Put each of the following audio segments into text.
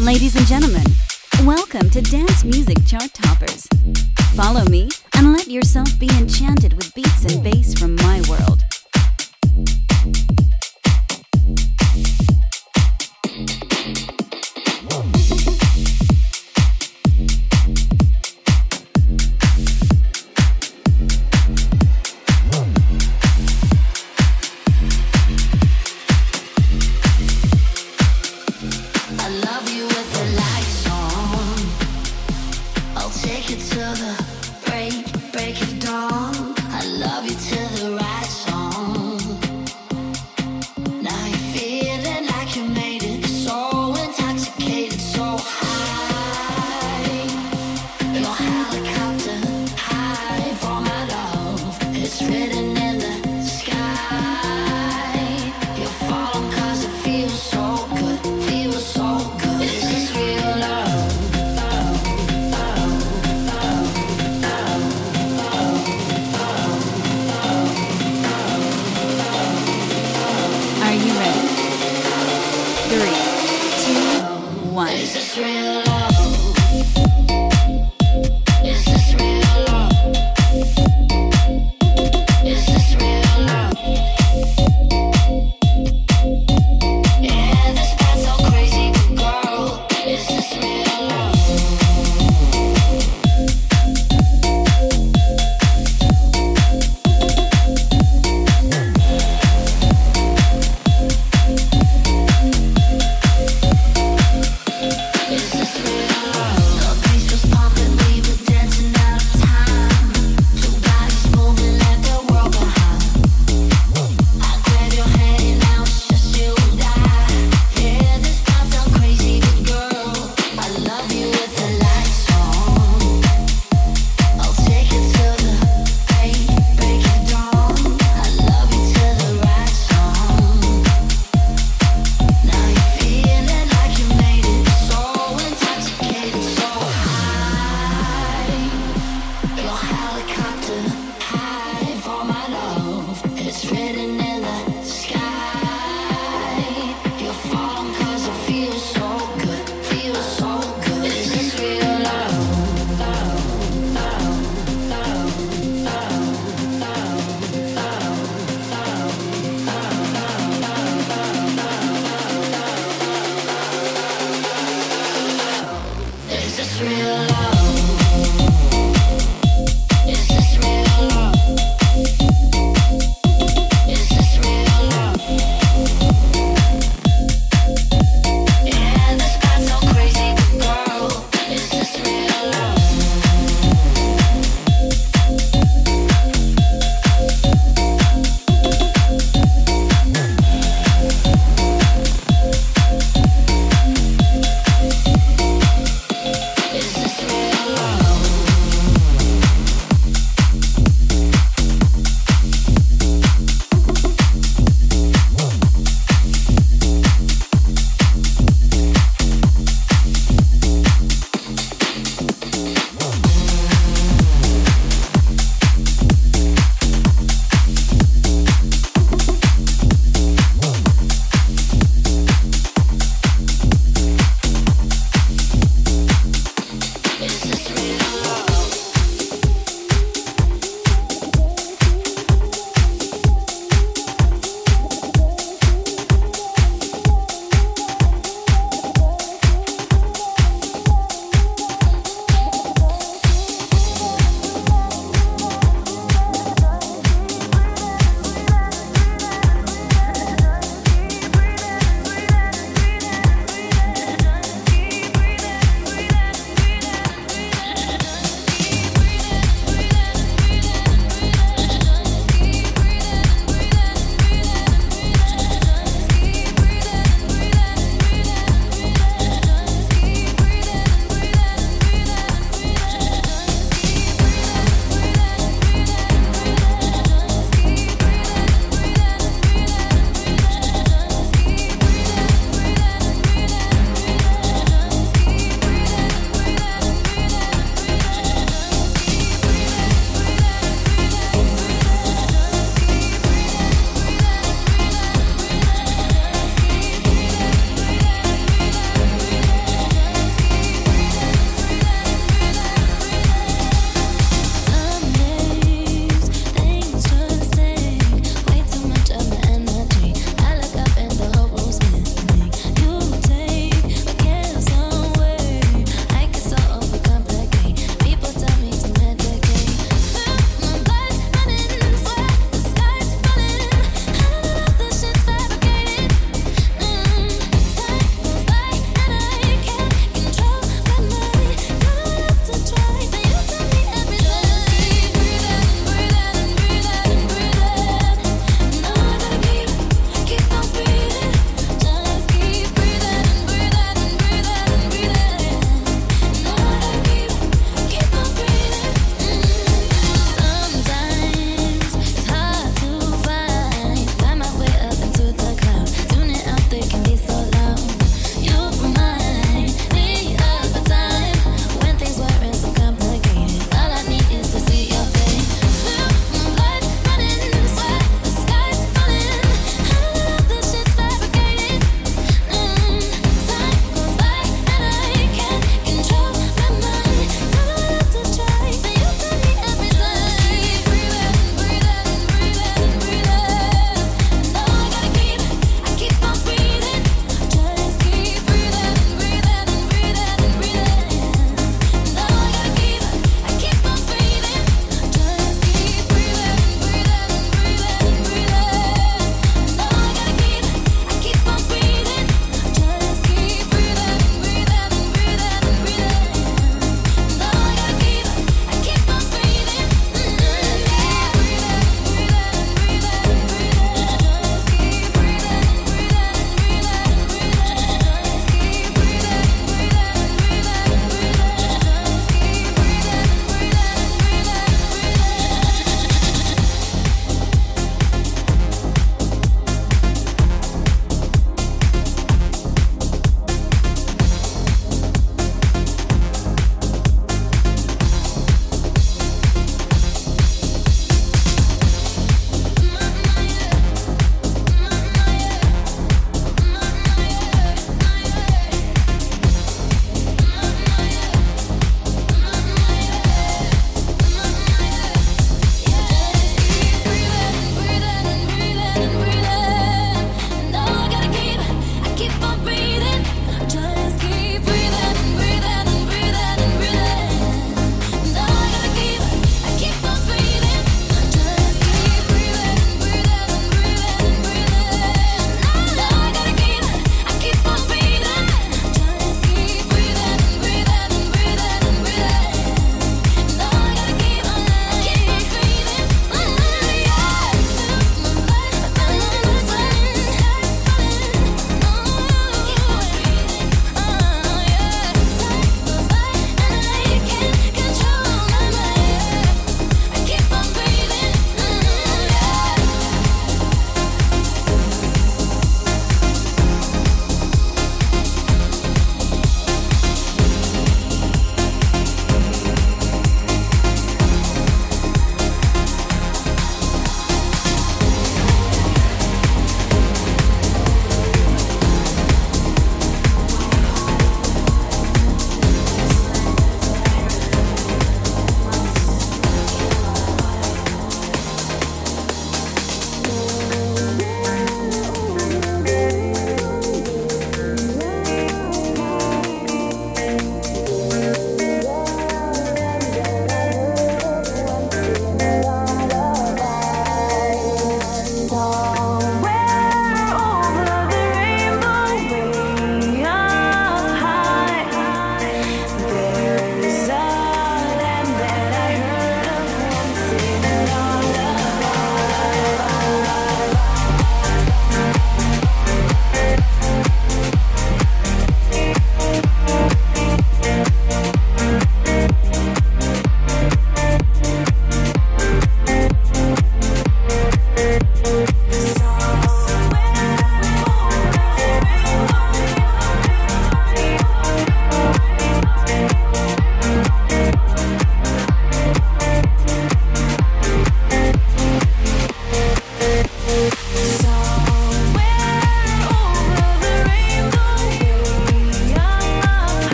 Ladies and gentlemen, welcome to Dance Music Chart Toppers. Follow me and let yourself be enchanted with beats and bass from my world.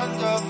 wonder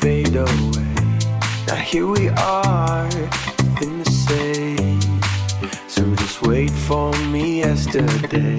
fade away. Now here we are in the same. So just wait for me yesterday.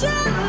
shine.